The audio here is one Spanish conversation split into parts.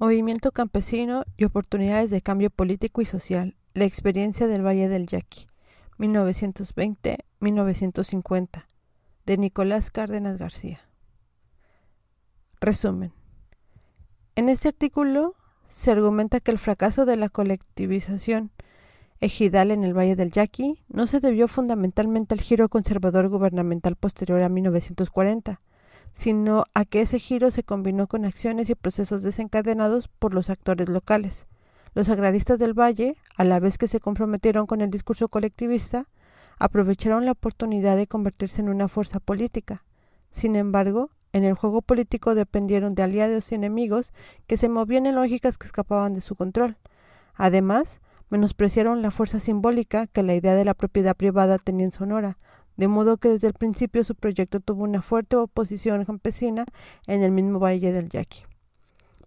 Movimiento campesino y oportunidades de cambio político y social. La experiencia del Valle del Yaqui. 1920-1950. De Nicolás Cárdenas García. Resumen. En este artículo se argumenta que el fracaso de la colectivización ejidal en el Valle del Yaqui no se debió fundamentalmente al giro conservador gubernamental posterior a 1940, sino a que ese giro se combinó con acciones y procesos desencadenados por los actores locales. Los agraristas del Valle, a la vez que se comprometieron con el discurso colectivista, aprovecharon la oportunidad de convertirse en una fuerza política. Sin embargo, en el juego político dependieron de aliados y enemigos que se movían en lógicas que escapaban de su control. Además, menospreciaron la fuerza simbólica que la idea de la propiedad privada tenía en Sonora, de modo que desde el principio su proyecto tuvo una fuerte oposición campesina en el mismo Valle del Yaqui.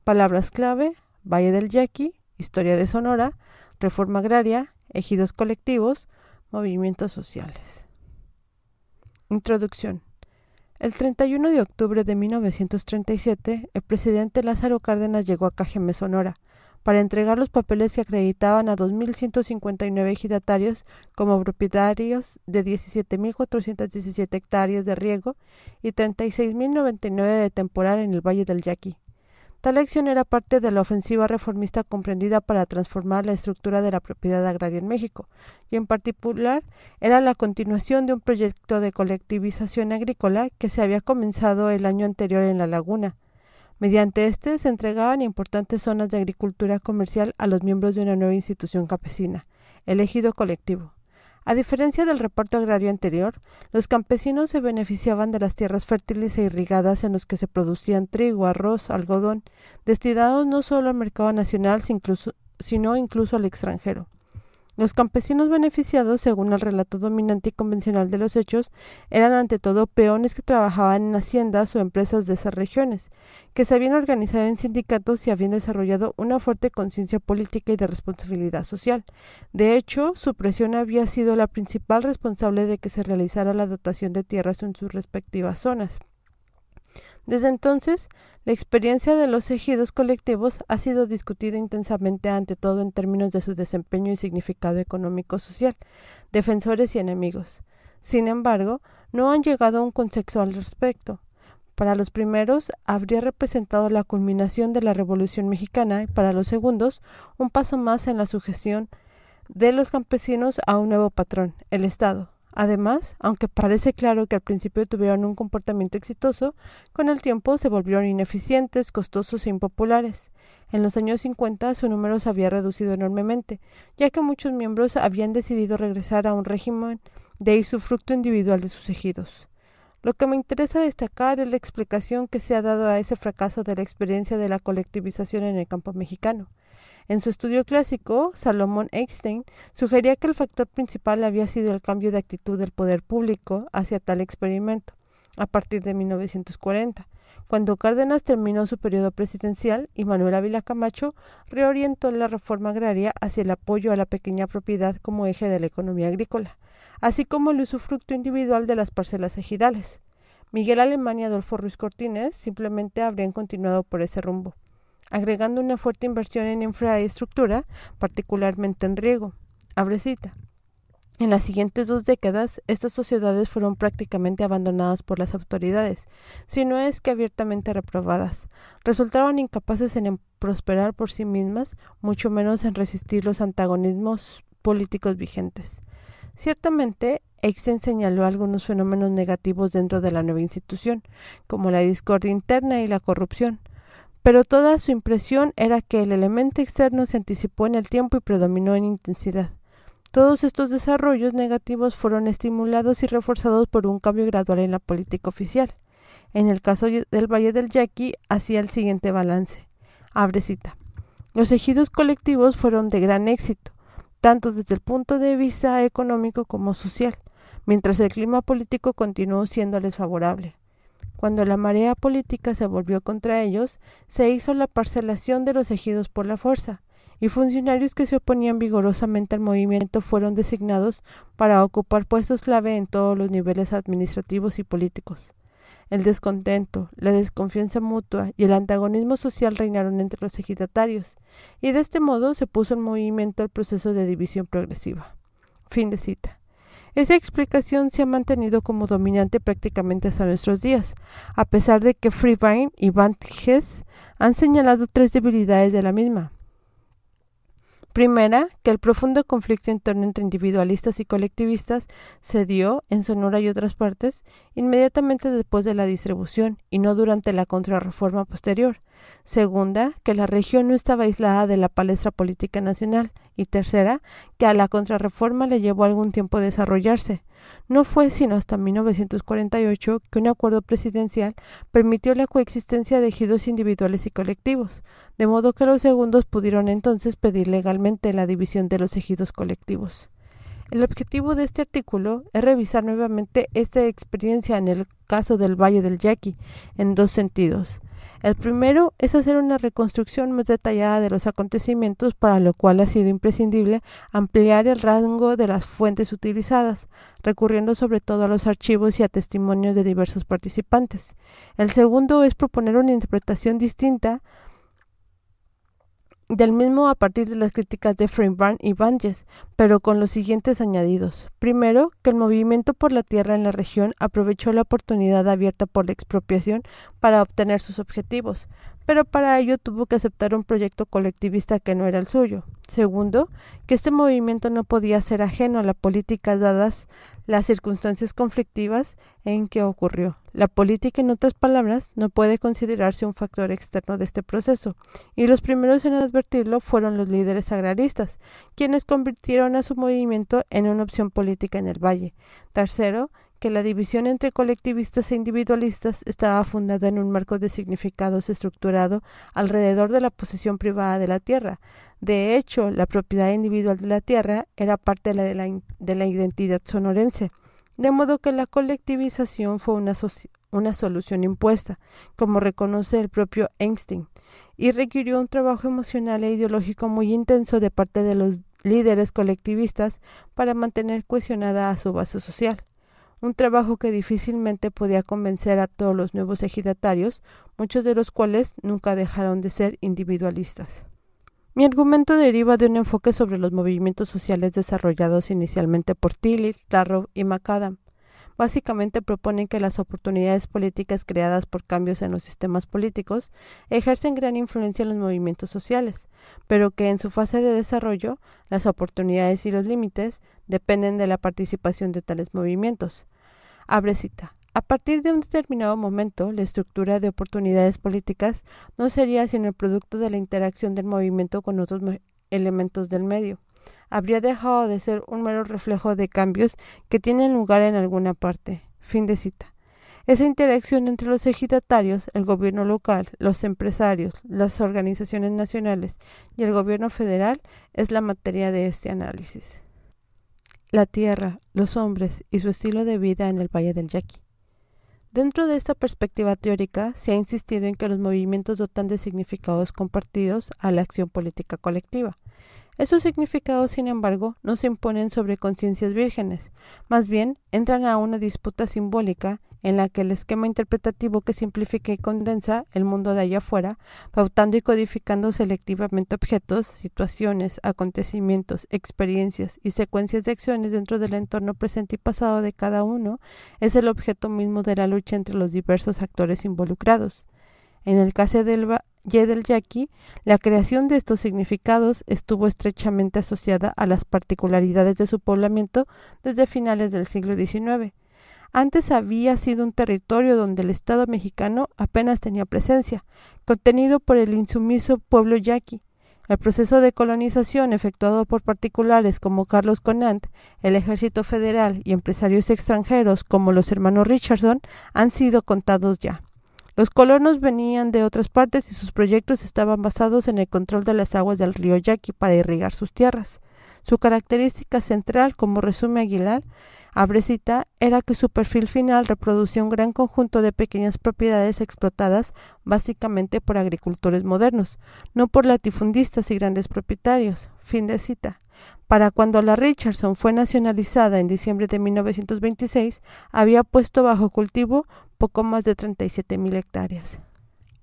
Palabras clave, Valle del Yaqui, Historia de Sonora, Reforma Agraria, Ejidos Colectivos, Movimientos Sociales. Introducción. El 31 de octubre de 1937, el presidente Lázaro Cárdenas llegó a Cajeme, Sonora, para entregar los papeles que acreditaban a 2.159 ejidatarios como propietarios de 17.417 hectáreas de riego y 36.099 de temporal en el Valle del Yaqui. Tal acción era parte de la ofensiva reformista comprendida para transformar la estructura de la propiedad agraria en México, y en particular era la continuación de un proyecto de colectivización agrícola que se había comenzado el año anterior en La Laguna, Mediante este se entregaban importantes zonas de agricultura comercial a los miembros de una nueva institución campesina, elegido colectivo. A diferencia del reparto agrario anterior, los campesinos se beneficiaban de las tierras fértiles e irrigadas en los que se producían trigo, arroz, algodón, destinados no solo al mercado nacional, sino incluso al extranjero. Los campesinos beneficiados, según el relato dominante y convencional de los hechos, eran ante todo peones que trabajaban en haciendas o empresas de esas regiones, que se habían organizado en sindicatos y habían desarrollado una fuerte conciencia política y de responsabilidad social. De hecho, su presión había sido la principal responsable de que se realizara la dotación de tierras en sus respectivas zonas. Desde entonces, la experiencia de los ejidos colectivos ha sido discutida intensamente ante todo en términos de su desempeño y significado económico-social, defensores y enemigos. Sin embargo, no han llegado a un consenso al respecto. Para los primeros, habría representado la culminación de la Revolución mexicana y para los segundos, un paso más en la sujeción de los campesinos a un nuevo patrón, el Estado, Además, aunque parece claro que al principio tuvieron un comportamiento exitoso, con el tiempo se volvieron ineficientes, costosos e impopulares. En los años 50 su número se había reducido enormemente, ya que muchos miembros habían decidido regresar a un régimen de ahí su fruto individual de sus ejidos. Lo que me interesa destacar es la explicación que se ha dado a ese fracaso de la experiencia de la colectivización en el campo mexicano. En su estudio clásico, Salomón Einstein sugería que el factor principal había sido el cambio de actitud del poder público hacia tal experimento, a partir de 1940, cuando Cárdenas terminó su periodo presidencial y Manuel Ávila Camacho reorientó la reforma agraria hacia el apoyo a la pequeña propiedad como eje de la economía agrícola, así como el usufructo individual de las parcelas ejidales. Miguel Alemán y Adolfo Ruiz Cortines simplemente habrían continuado por ese rumbo agregando una fuerte inversión en infraestructura, particularmente en riego. Abrecita. En las siguientes dos décadas, estas sociedades fueron prácticamente abandonadas por las autoridades, si no es que abiertamente reprobadas. Resultaron incapaces en prosperar por sí mismas, mucho menos en resistir los antagonismos políticos vigentes. Ciertamente, Einstein señaló algunos fenómenos negativos dentro de la nueva institución, como la discordia interna y la corrupción, pero toda su impresión era que el elemento externo se anticipó en el tiempo y predominó en intensidad. Todos estos desarrollos negativos fueron estimulados y reforzados por un cambio gradual en la política oficial. En el caso del Valle del Yaqui, hacía el siguiente balance. Abre cita. Los ejidos colectivos fueron de gran éxito, tanto desde el punto de vista económico como social, mientras el clima político continuó siéndoles favorable. Cuando la marea política se volvió contra ellos, se hizo la parcelación de los ejidos por la fuerza, y funcionarios que se oponían vigorosamente al movimiento fueron designados para ocupar puestos clave en todos los niveles administrativos y políticos. El descontento, la desconfianza mutua y el antagonismo social reinaron entre los ejidatarios, y de este modo se puso en movimiento el proceso de división progresiva. Fin de cita. Esa explicación se ha mantenido como dominante prácticamente hasta nuestros días, a pesar de que Freebein y Van Hess han señalado tres debilidades de la misma. Primera, que el profundo conflicto interno entre individualistas y colectivistas se dio, en Sonora y otras partes, inmediatamente después de la distribución y no durante la contrarreforma posterior. Segunda, que la región no estaba aislada de la palestra política nacional. Y tercera, que a la contrarreforma le llevó algún tiempo desarrollarse. No fue sino hasta 1948 que un acuerdo presidencial permitió la coexistencia de ejidos individuales y colectivos, de modo que los segundos pudieron entonces pedir legalmente la división de los ejidos colectivos. El objetivo de este artículo es revisar nuevamente esta experiencia en el caso del Valle del Yaqui, en dos sentidos. El primero es hacer una reconstrucción más detallada de los acontecimientos, para lo cual ha sido imprescindible ampliar el rango de las fuentes utilizadas, recurriendo sobre todo a los archivos y a testimonios de diversos participantes. El segundo es proponer una interpretación distinta del mismo a partir de las críticas de Freiburg y Banges, pero con los siguientes añadidos. Primero, que el movimiento por la tierra en la región aprovechó la oportunidad abierta por la expropiación para obtener sus objetivos, pero para ello tuvo que aceptar un proyecto colectivista que no era el suyo. Segundo, que este movimiento no podía ser ajeno a la política dadas las circunstancias conflictivas en que ocurrió. La política, en otras palabras, no puede considerarse un factor externo de este proceso, y los primeros en advertirlo fueron los líderes agraristas, quienes convirtieron a su movimiento en una opción política en el valle. Tercero, que la división entre colectivistas e individualistas estaba fundada en un marco de significados estructurado alrededor de la posesión privada de la tierra. De hecho, la propiedad individual de la tierra era parte de la, de la, identidad sonorense, de modo que la colectivización fue una, una solución impuesta, como reconoce el propio Einstein, y requirió un trabajo emocional e ideológico muy intenso de parte de los líderes colectivistas para mantener cohesionada a su base social un trabajo que difícilmente podía convencer a todos los nuevos ejidatarios, muchos de los cuales nunca dejaron de ser individualistas. Mi argumento deriva de un enfoque sobre los movimientos sociales desarrollados inicialmente por Tillich, Darrow y Macadam. Básicamente proponen que las oportunidades políticas creadas por cambios en los sistemas políticos ejercen gran influencia en los movimientos sociales, pero que en su fase de desarrollo las oportunidades y los límites dependen de la participación de tales movimientos. Abre cita. A partir de un determinado momento, la estructura de oportunidades políticas no sería sino el producto de la interacción del movimiento con otros elementos del medio. Habría dejado de ser un mero reflejo de cambios que tienen lugar en alguna parte. Fin de cita. Esa interacción entre los ejidatarios, el gobierno local, los empresarios, las organizaciones nacionales y el gobierno federal es la materia de este análisis la tierra, los hombres y su estilo de vida en el Valle del Yaqui. Dentro de esta perspectiva teórica, se ha insistido en que los movimientos dotan de significados compartidos a la acción política colectiva. Esos significados, sin embargo, no se imponen sobre conciencias vírgenes, más bien entran a una disputa simbólica en la que el esquema interpretativo que simplifica y condensa el mundo de allá afuera, pautando y codificando selectivamente objetos, situaciones, acontecimientos, experiencias y secuencias de acciones dentro del entorno presente y pasado de cada uno, es el objeto mismo de la lucha entre los diversos actores involucrados. En el caso del Valle del Yaqui, la creación de estos significados estuvo estrechamente asociada a las particularidades de su poblamiento desde finales del siglo XIX antes había sido un territorio donde el Estado mexicano apenas tenía presencia, contenido por el insumiso pueblo yaqui. El proceso de colonización efectuado por particulares como Carlos Conant, el ejército federal y empresarios extranjeros como los hermanos Richardson han sido contados ya. Los colonos venían de otras partes y sus proyectos estaban basados en el control de las aguas del río Yaqui para irrigar sus tierras. Su característica central, como resume Aguilar, Abrecita era que su perfil final reproducía un gran conjunto de pequeñas propiedades explotadas básicamente por agricultores modernos, no por latifundistas y grandes propietarios. Fin de cita. Para cuando la Richardson fue nacionalizada en diciembre de 1926, había puesto bajo cultivo poco más de 37.000 hectáreas.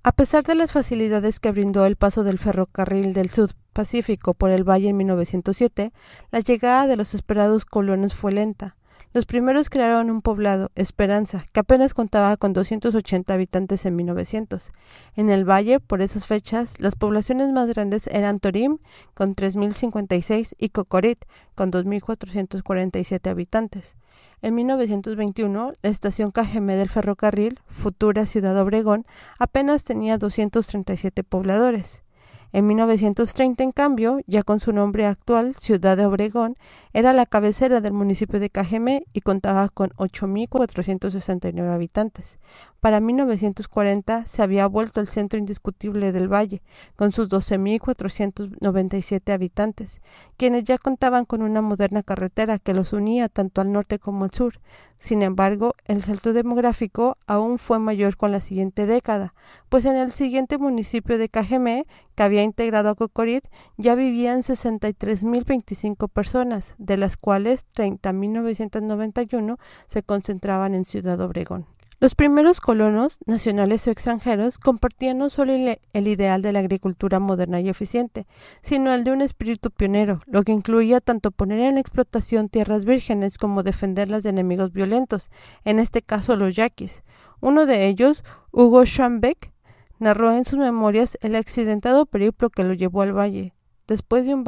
A pesar de las facilidades que brindó el paso del ferrocarril del Sud Pacífico por el valle en 1907, la llegada de los esperados colonos fue lenta. Los primeros crearon un poblado, Esperanza, que apenas contaba con 280 habitantes en 1900. En el valle, por esas fechas, las poblaciones más grandes eran Torim, con 3.056, y Cocorit, con 2.447 habitantes. En 1921, la estación Cajeme del ferrocarril, futura Ciudad Obregón, apenas tenía 237 pobladores. En 1930, en cambio, ya con su nombre actual, Ciudad de Obregón, era la cabecera del municipio de Cajeme y contaba con 8.469 habitantes. Para 1940 se había vuelto el centro indiscutible del valle, con sus 12.497 habitantes, quienes ya contaban con una moderna carretera que los unía tanto al norte como al sur. Sin embargo, el salto demográfico aún fue mayor con la siguiente década, pues en el siguiente municipio de Cajeme, que había integrado a Cocorit, ya vivían 63.025 personas, de las cuales 30.991 se concentraban en Ciudad Obregón. Los primeros colonos, nacionales o extranjeros, compartían no solo el, ideal de la agricultura moderna y eficiente, sino el de un espíritu pionero, lo que incluía tanto poner en explotación tierras vírgenes como defenderlas de enemigos violentos, en este caso los yaquis. Uno de ellos, Hugo Schrambeck, narró en sus memorias el accidentado periplo que lo llevó al valle. Después de un,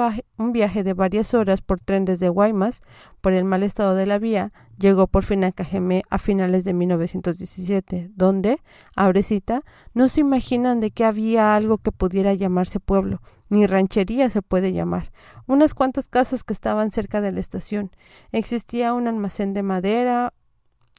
viaje de varias horas por tren desde Guaymas, por el mal estado de la vía, llegó por fin a Cajeme a finales de 1917, donde, abrecita, no se imaginan de que había algo que pudiera llamarse pueblo, ni ranchería se puede llamar, unas cuantas casas que estaban cerca de la estación. Existía un almacén de madera,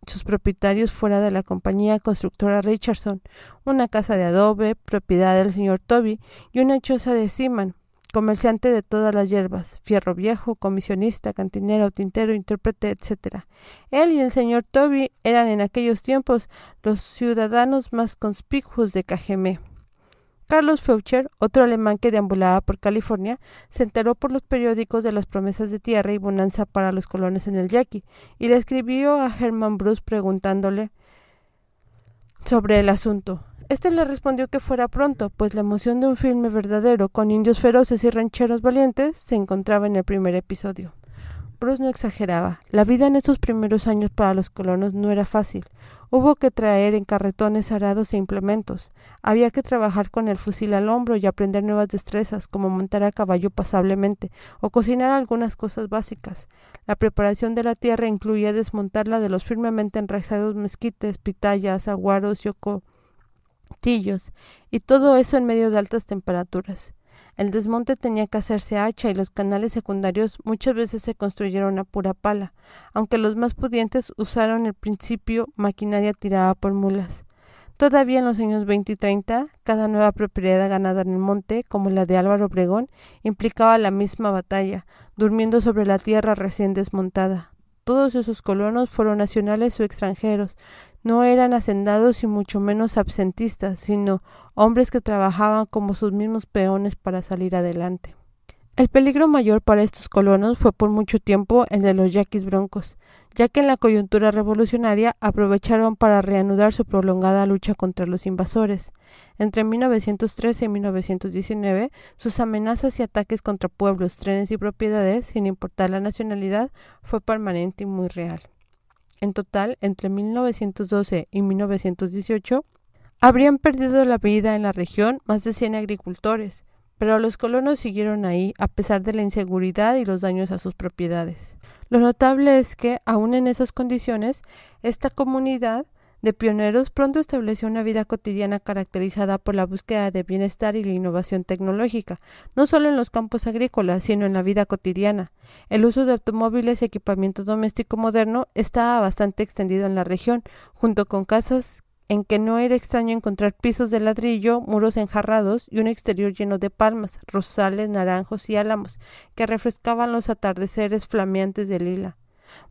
sus propietarios fuera de la compañía constructora Richardson, una casa de adobe, propiedad del señor Toby, y una choza de Seaman, comerciante de todas las hierbas, fierro viejo, comisionista, cantinero, tintero, intérprete, etc. Él y el señor Toby eran en aquellos tiempos los ciudadanos más conspicuos de Cajeme. Carlos Feucher, otro alemán que deambulaba por California, se enteró por los periódicos de las promesas de tierra y bonanza para los colonos en el Yaqui y le escribió a Herman Bruce preguntándole sobre el asunto. Este le respondió que fuera pronto, pues la emoción de un filme verdadero con indios feroces y rancheros valientes se encontraba en el primer episodio. Bruce no exageraba. La vida en estos primeros años para los colonos no era fácil. Hubo que traer en carretones arados e implementos. Había que trabajar con el fusil al hombro y aprender nuevas destrezas, como montar a caballo pasablemente o cocinar algunas cosas básicas. La preparación de la tierra incluía desmontarla de los firmemente enraizados mezquites, pitayas, aguaros y oco y todo eso en medio de altas temperaturas. El desmonte tenía que hacerse hacha y los canales secundarios muchas veces se construyeron a pura pala, aunque los más pudientes usaron el principio maquinaria tirada por mulas. Todavía en los años 20 y 30, cada nueva propiedad ganada en el monte, como la de Álvaro Obregón, implicaba la misma batalla, durmiendo sobre la tierra recién desmontada. Todos esos colonos fueron nacionales o extranjeros, no eran hacendados y mucho menos absentistas, sino hombres que trabajaban como sus mismos peones para salir adelante. El peligro mayor para estos colonos fue por mucho tiempo el de los yaquis broncos, ya que en la coyuntura revolucionaria aprovecharon para reanudar su prolongada lucha contra los invasores. Entre 1913 y 1919, sus amenazas y ataques contra pueblos, trenes y propiedades, sin importar la nacionalidad, fue permanente y muy real. En total, entre 1912 y 1918, habrían perdido la vida en la región más de 100 agricultores, pero los colonos siguieron ahí a pesar de la inseguridad y los daños a sus propiedades. Lo notable es que, aun en esas condiciones, esta comunidad de pioneros pronto estableció una vida cotidiana caracterizada por la búsqueda de bienestar y la innovación tecnológica, no solo en los campos agrícolas, sino en la vida cotidiana. El uso de automóviles y equipamiento doméstico moderno estaba bastante extendido en la región, junto con casas en que no era extraño encontrar pisos de ladrillo, muros enjarrados y un exterior lleno de palmas, rosales, naranjos y álamos, que refrescaban los atardeceres flameantes de lila.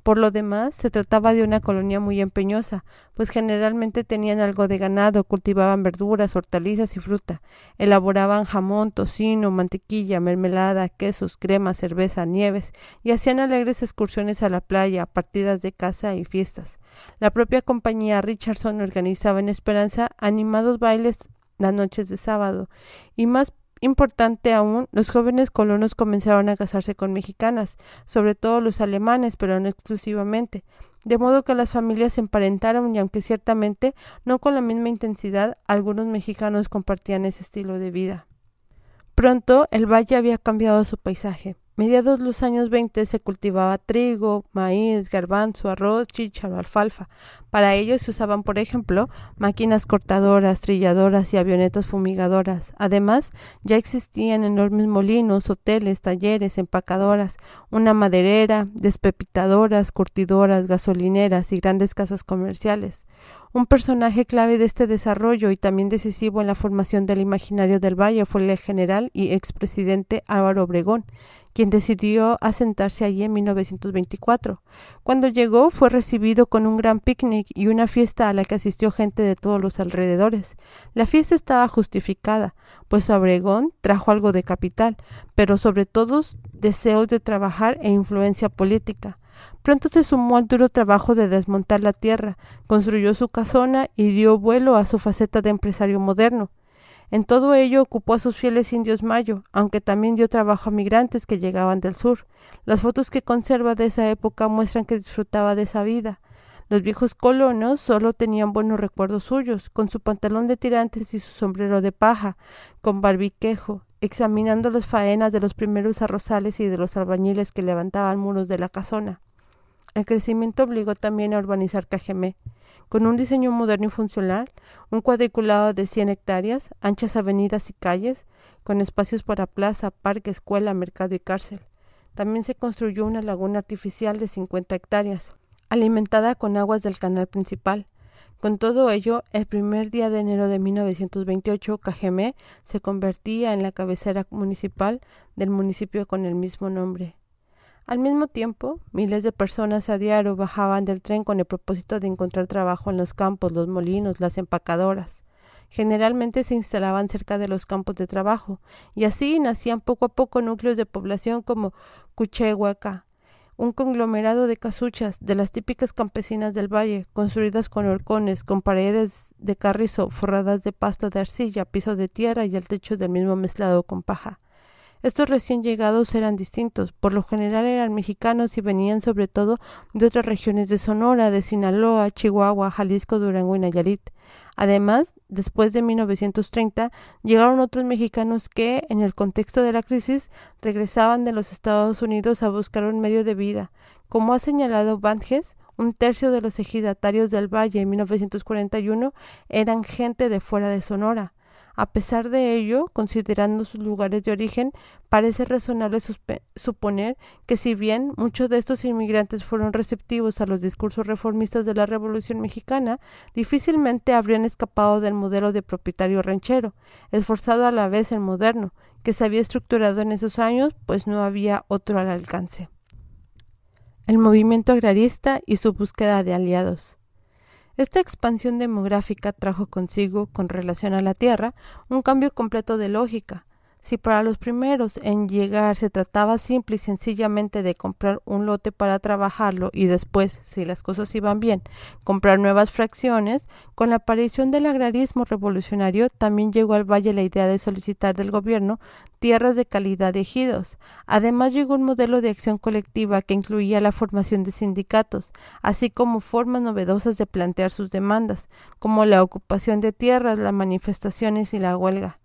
Por lo demás, se trataba de una colonia muy empeñosa, pues generalmente tenían algo de ganado, cultivaban verduras, hortalizas y fruta, elaboraban jamón, tocino, mantequilla, mermelada, quesos, crema, cerveza, nieves, y hacían alegres excursiones a la playa, partidas de caza y fiestas. La propia compañía Richardson organizaba en Esperanza animados bailes las noches de sábado, y más Importante aún, los jóvenes colonos comenzaron a casarse con mexicanas, sobre todo los alemanes, pero no exclusivamente, de modo que las familias se emparentaron y aunque ciertamente no con la misma intensidad, algunos mexicanos compartían ese estilo de vida. Pronto el valle había cambiado su paisaje. Mediados los años 20 se cultivaba trigo, maíz, garbanzo, arroz, chícharo, alfalfa. Para ello se usaban, por ejemplo, máquinas cortadoras, trilladoras y avionetas fumigadoras. Además, ya existían enormes molinos, hoteles, talleres, empacadoras, una maderera, despepitadoras, curtidoras, gasolineras y grandes casas comerciales. Un personaje clave de este desarrollo y también decisivo en la formación del imaginario del Valle fue el general y expresidente Álvaro Obregón, quien decidió asentarse allí en 1924. Cuando llegó fue recibido con un gran picnic y una fiesta a la que asistió gente de todos los alrededores. La fiesta estaba justificada, pues Obregón trajo algo de capital, pero sobre todo deseos de trabajar e influencia política. Pronto se sumó al duro trabajo de desmontar la tierra, construyó su casona y dio vuelo a su faceta de empresario moderno. En todo ello ocupó a sus fieles indios mayo, aunque también dio trabajo a migrantes que llegaban del sur. Las fotos que conserva de esa época muestran que disfrutaba de esa vida. Los viejos colonos solo tenían buenos recuerdos suyos, con su pantalón de tirantes y su sombrero de paja, con barbiquejo, examinando las faenas de los primeros arrozales y de los albañiles que levantaban muros de la casona. El crecimiento obligó también a urbanizar Cajemé, con un diseño moderno y funcional, un cuadriculado de 100 hectáreas, anchas avenidas y calles, con espacios para plaza, parque, escuela, mercado y cárcel. También se construyó una laguna artificial de 50 hectáreas, alimentada con aguas del canal principal. Con todo ello, el primer día de enero de 1928, Cajemé se convertía en la cabecera municipal del municipio con el mismo nombre. Al mismo tiempo, miles de personas a diario bajaban del tren con el propósito de encontrar trabajo en los campos, los molinos, las empacadoras. Generalmente se instalaban cerca de los campos de trabajo, y así nacían poco a poco núcleos de población como Cuchehuaca, un conglomerado de casuchas de las típicas campesinas del valle, construidas con horcones, con paredes de carrizo forradas de pasta de arcilla, piso de tierra y el techo del mismo mezclado con paja. Estos recién llegados eran distintos, por lo general eran mexicanos y venían sobre todo de otras regiones de Sonora, de Sinaloa, Chihuahua, Jalisco, Durango y Nayarit. Además, después de 1930, llegaron otros mexicanos que, en el contexto de la crisis, regresaban de los Estados Unidos a buscar un medio de vida. Como ha señalado Banges, un tercio de los ejidatarios del Valle en 1941 eran gente de fuera de Sonora. A pesar de ello, considerando sus lugares de origen, parece razonable suponer que si bien muchos de estos inmigrantes fueron receptivos a los discursos reformistas de la Revolución mexicana, difícilmente habrían escapado del modelo de propietario ranchero, esforzado a la vez el moderno, que se había estructurado en esos años, pues no había otro al alcance. El movimiento agrarista y su búsqueda de aliados. Esta expansión demográfica trajo consigo, con relación a la Tierra, un cambio completo de lógica. Si para los primeros en llegar se trataba simple y sencillamente de comprar un lote para trabajarlo y después, si las cosas iban bien, comprar nuevas fracciones, con la aparición del agrarismo revolucionario también llegó al valle la idea de solicitar del gobierno tierras de calidad de ejidos. Además llegó un modelo de acción colectiva que incluía la formación de sindicatos, así como formas novedosas de plantear sus demandas, como la ocupación de tierras, las manifestaciones y la huelga.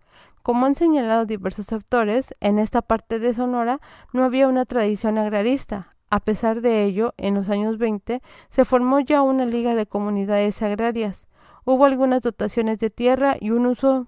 Como han señalado diversos autores, en esta parte de Sonora no había una tradición agrarista. A pesar de ello, en los años 20 se formó ya una liga de comunidades agrarias. Hubo algunas dotaciones de tierra y un uso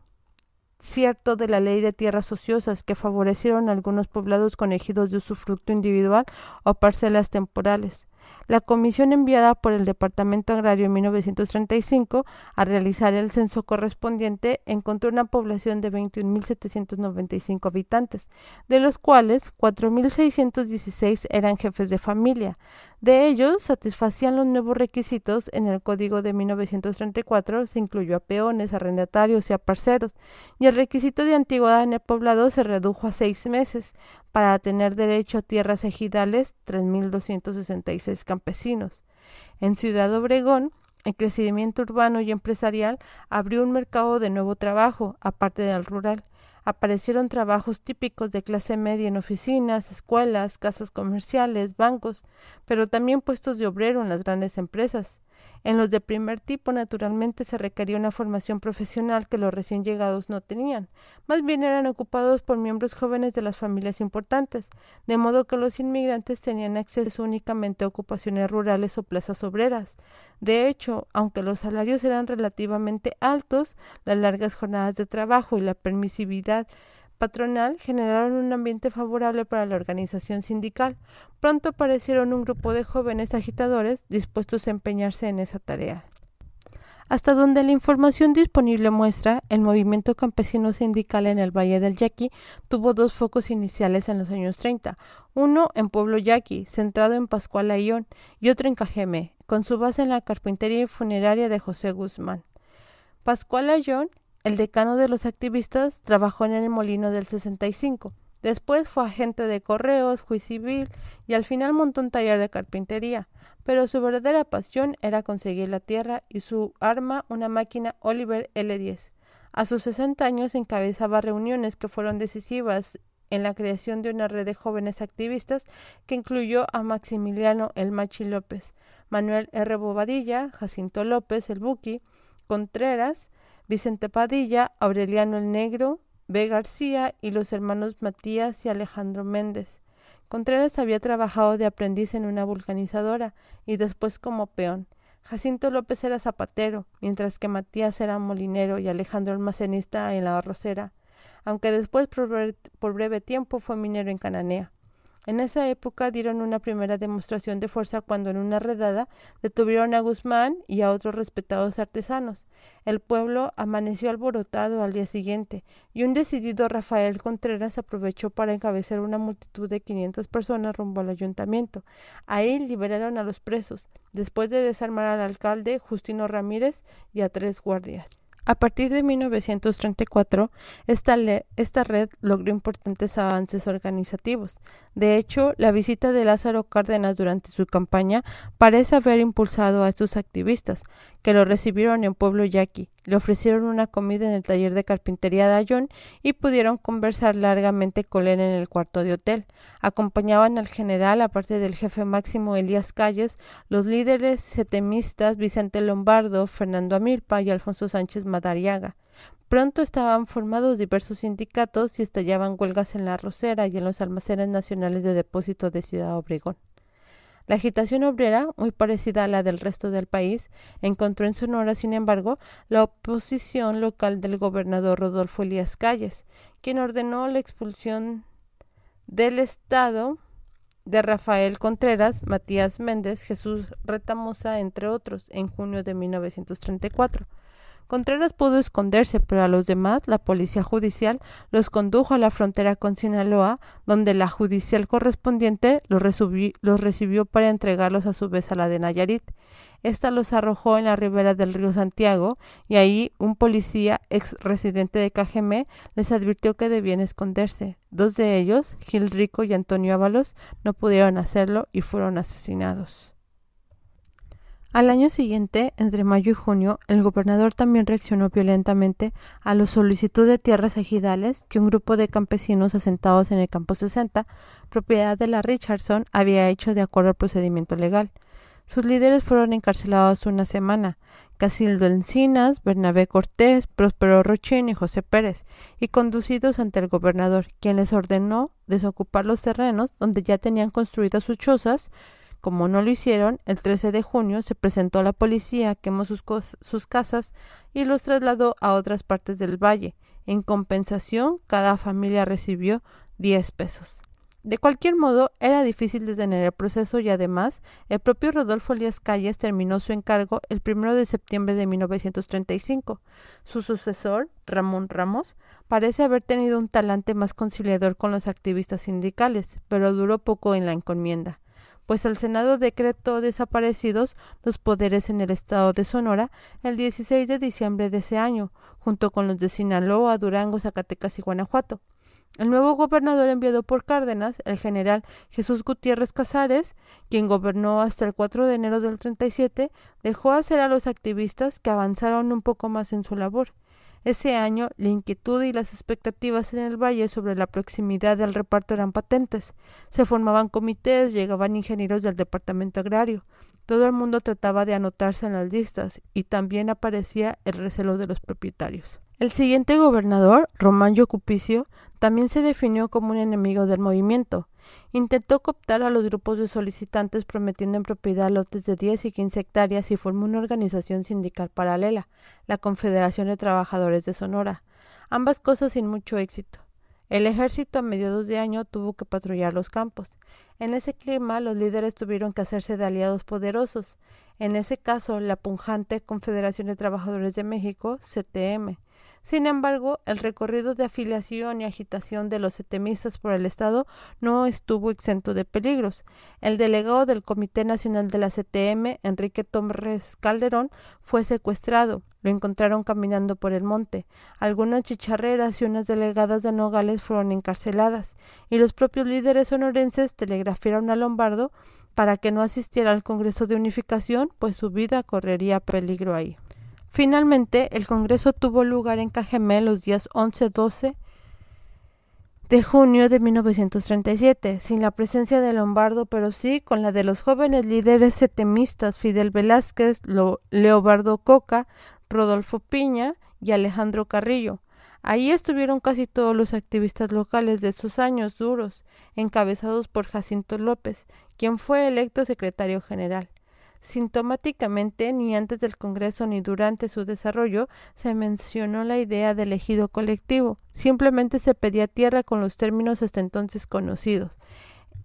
cierto de la ley de tierras ociosas que favorecieron a algunos poblados con ejidos de usufructo individual o parcelas temporales. La comisión enviada por el Departamento Agrario en 1935 a realizar el censo correspondiente encontró una población de 21.795 habitantes, de los cuales 4.616 eran jefes de familia. De ellos, satisfacían los nuevos requisitos en el Código de 1934, se incluyó a peones, arrendatarios y a parceros, y el requisito de antigüedad en el poblado se redujo a seis meses, para tener derecho a tierras ejidales 3.266 campesinos. En Ciudad Obregón, el crecimiento urbano y empresarial abrió un mercado de nuevo trabajo, aparte del rural. Aparecieron trabajos típicos de clase media en oficinas, escuelas, casas comerciales, bancos, pero también puestos de obrero en las grandes empresas. En los de primer tipo, naturalmente, se requería una formación profesional que los recién llegados no tenían. Más bien eran ocupados por miembros jóvenes de las familias importantes, de modo que los inmigrantes tenían acceso únicamente a ocupaciones rurales o plazas obreras. De hecho, aunque los salarios eran relativamente altos, las largas jornadas de trabajo y la permisividad patronal generaron un ambiente favorable para la organización sindical. Pronto aparecieron un grupo de jóvenes agitadores dispuestos a empeñarse en esa tarea. Hasta donde la información disponible muestra, el movimiento campesino sindical en el Valle del Yaqui tuvo dos focos iniciales en los años 30, uno en Pueblo Yaqui, centrado en Pascual Ayón, y otro en Cajeme, con su base en la carpintería y funeraria de José Guzmán. Pascual Ayón el decano de los activistas trabajó en el molino del 65. Después fue agente de correos, juez civil y al final montó un taller de carpintería. Pero su verdadera pasión era conseguir la tierra y su arma una máquina Oliver L10. A sus 60 años encabezaba reuniones que fueron decisivas en la creación de una red de jóvenes activistas que incluyó a Maximiliano El Machi López, Manuel R. Bobadilla, Jacinto López El Buki, Contreras, Vicente Padilla, Aureliano el Negro, B. García y los hermanos Matías y Alejandro Méndez. Contreras había trabajado de aprendiz en una vulcanizadora y después como peón. Jacinto López era zapatero, mientras que Matías era molinero y Alejandro almacenista en la arrocera, aunque después por breve tiempo fue minero en Cananea. En esa época dieron una primera demostración de fuerza cuando en una redada detuvieron a Guzmán y a otros respetados artesanos. El pueblo amaneció alborotado al día siguiente, y un decidido Rafael Contreras aprovechó para encabezar una multitud de quinientas personas rumbo al ayuntamiento. Ahí liberaron a los presos, después de desarmar al alcalde Justino Ramírez y a tres guardias. A partir de 1934, esta, esta, red logró importantes avances organizativos. De hecho, la visita de Lázaro Cárdenas durante su campaña parece haber impulsado a estos activistas, que lo recibieron en Pueblo Yaqui, le ofrecieron una comida en el taller de carpintería de Ayón y pudieron conversar largamente con él en el cuarto de hotel. Acompañaban al general, aparte del jefe máximo Elías Calles, los líderes setemistas Vicente Lombardo, Fernando Amilpa y Alfonso Sánchez Madariaga. Pronto estaban formados diversos sindicatos y estallaban huelgas en la Rosera y en los almacenes nacionales de depósito de Ciudad Obregón. La agitación obrera, muy parecida a la del resto del país, encontró en Sonora, sin embargo, la oposición local del gobernador Rodolfo Elías Calles, quien ordenó la expulsión del Estado de Rafael Contreras, Matías Méndez, Jesús Retamosa, entre otros, en junio de 1934. Contreras pudo esconderse, pero a los demás la policía judicial los condujo a la frontera con Sinaloa, donde la judicial correspondiente los, recibió para entregarlos a su vez a la de Nayarit. Esta los arrojó en la ribera del río Santiago y ahí un policía ex residente de Cajemé les advirtió que debían esconderse. Dos de ellos, Gil Rico y Antonio Ábalos, no pudieron hacerlo y fueron asesinados. Al año siguiente, entre mayo y junio, el gobernador también reaccionó violentamente a la solicitud de tierras ejidales que un grupo de campesinos asentados en el campo 60, propiedad de la Richardson, había hecho de acuerdo al procedimiento legal. Sus líderes fueron encarcelados una semana, Casildo Encinas, Bernabé Cortés, Próspero Rochín y José Pérez, y conducidos ante el gobernador, quien les ordenó desocupar los terrenos donde ya tenían construidas sus chozas como no lo hicieron, el 13 de junio se presentó a la policía, quemó sus, sus casas y los trasladó a otras partes del valle. En compensación, cada familia recibió 10 pesos. De cualquier modo, era difícil detener el proceso y además, el propio Rodolfo Elías Calles terminó su encargo el 1 de septiembre de 1935. Su sucesor, Ramón Ramos, parece haber tenido un talante más conciliador con los activistas sindicales, pero duró poco en la encomienda pues el Senado decretó desaparecidos los poderes en el estado de Sonora el 16 de diciembre de ese año, junto con los de Sinaloa, Durango, Zacatecas y Guanajuato. El nuevo gobernador enviado por Cárdenas, el general Jesús Gutiérrez Casares, quien gobernó hasta el 4 de enero del 37, dejó hacer a los activistas que avanzaron un poco más en su labor. Ese año, la inquietud y las expectativas en el valle sobre la proximidad del reparto eran patentes. Se formaban comités, llegaban ingenieros del departamento agrario. Todo el mundo trataba de anotarse en las listas y también aparecía el recelo de los propietarios. El siguiente gobernador, Román Yocupicio, también se definió como un enemigo del movimiento. Intentó cooptar a los grupos de solicitantes prometiendo en propiedad lotes de 10 y 15 hectáreas y formó una organización sindical paralela, la Confederación de Trabajadores de Sonora. Ambas cosas sin mucho éxito. El ejército a mediados de año tuvo que patrullar los campos. En ese clima, los líderes tuvieron que hacerse de aliados poderosos. En ese caso, la punjante Confederación de Trabajadores de México, CTM, sin embargo, el recorrido de afiliación y agitación de los setemistas por el Estado no estuvo exento de peligros. El delegado del Comité Nacional de la CTM, Enrique Torres Calderón, fue secuestrado. Lo encontraron caminando por el monte. Algunas chicharreras y unas delegadas de Nogales fueron encarceladas, y los propios líderes sonorenses telegrafiaron a Lombardo para que no asistiera al Congreso de Unificación, pues su vida correría peligro ahí. Finalmente, el Congreso tuvo lugar en Cajemé los días 11-12 de junio de 1937, sin la presencia de Lombardo, pero sí con la de los jóvenes líderes setemistas Fidel Velázquez, Leobardo Coca, Rodolfo Piña y Alejandro Carrillo. Ahí estuvieron casi todos los activistas locales de esos años duros, encabezados por Jacinto López, quien fue electo secretario general. Sintomáticamente, ni antes del Congreso ni durante su desarrollo se mencionó la idea de elegido colectivo, simplemente se pedía tierra con los términos hasta entonces conocidos,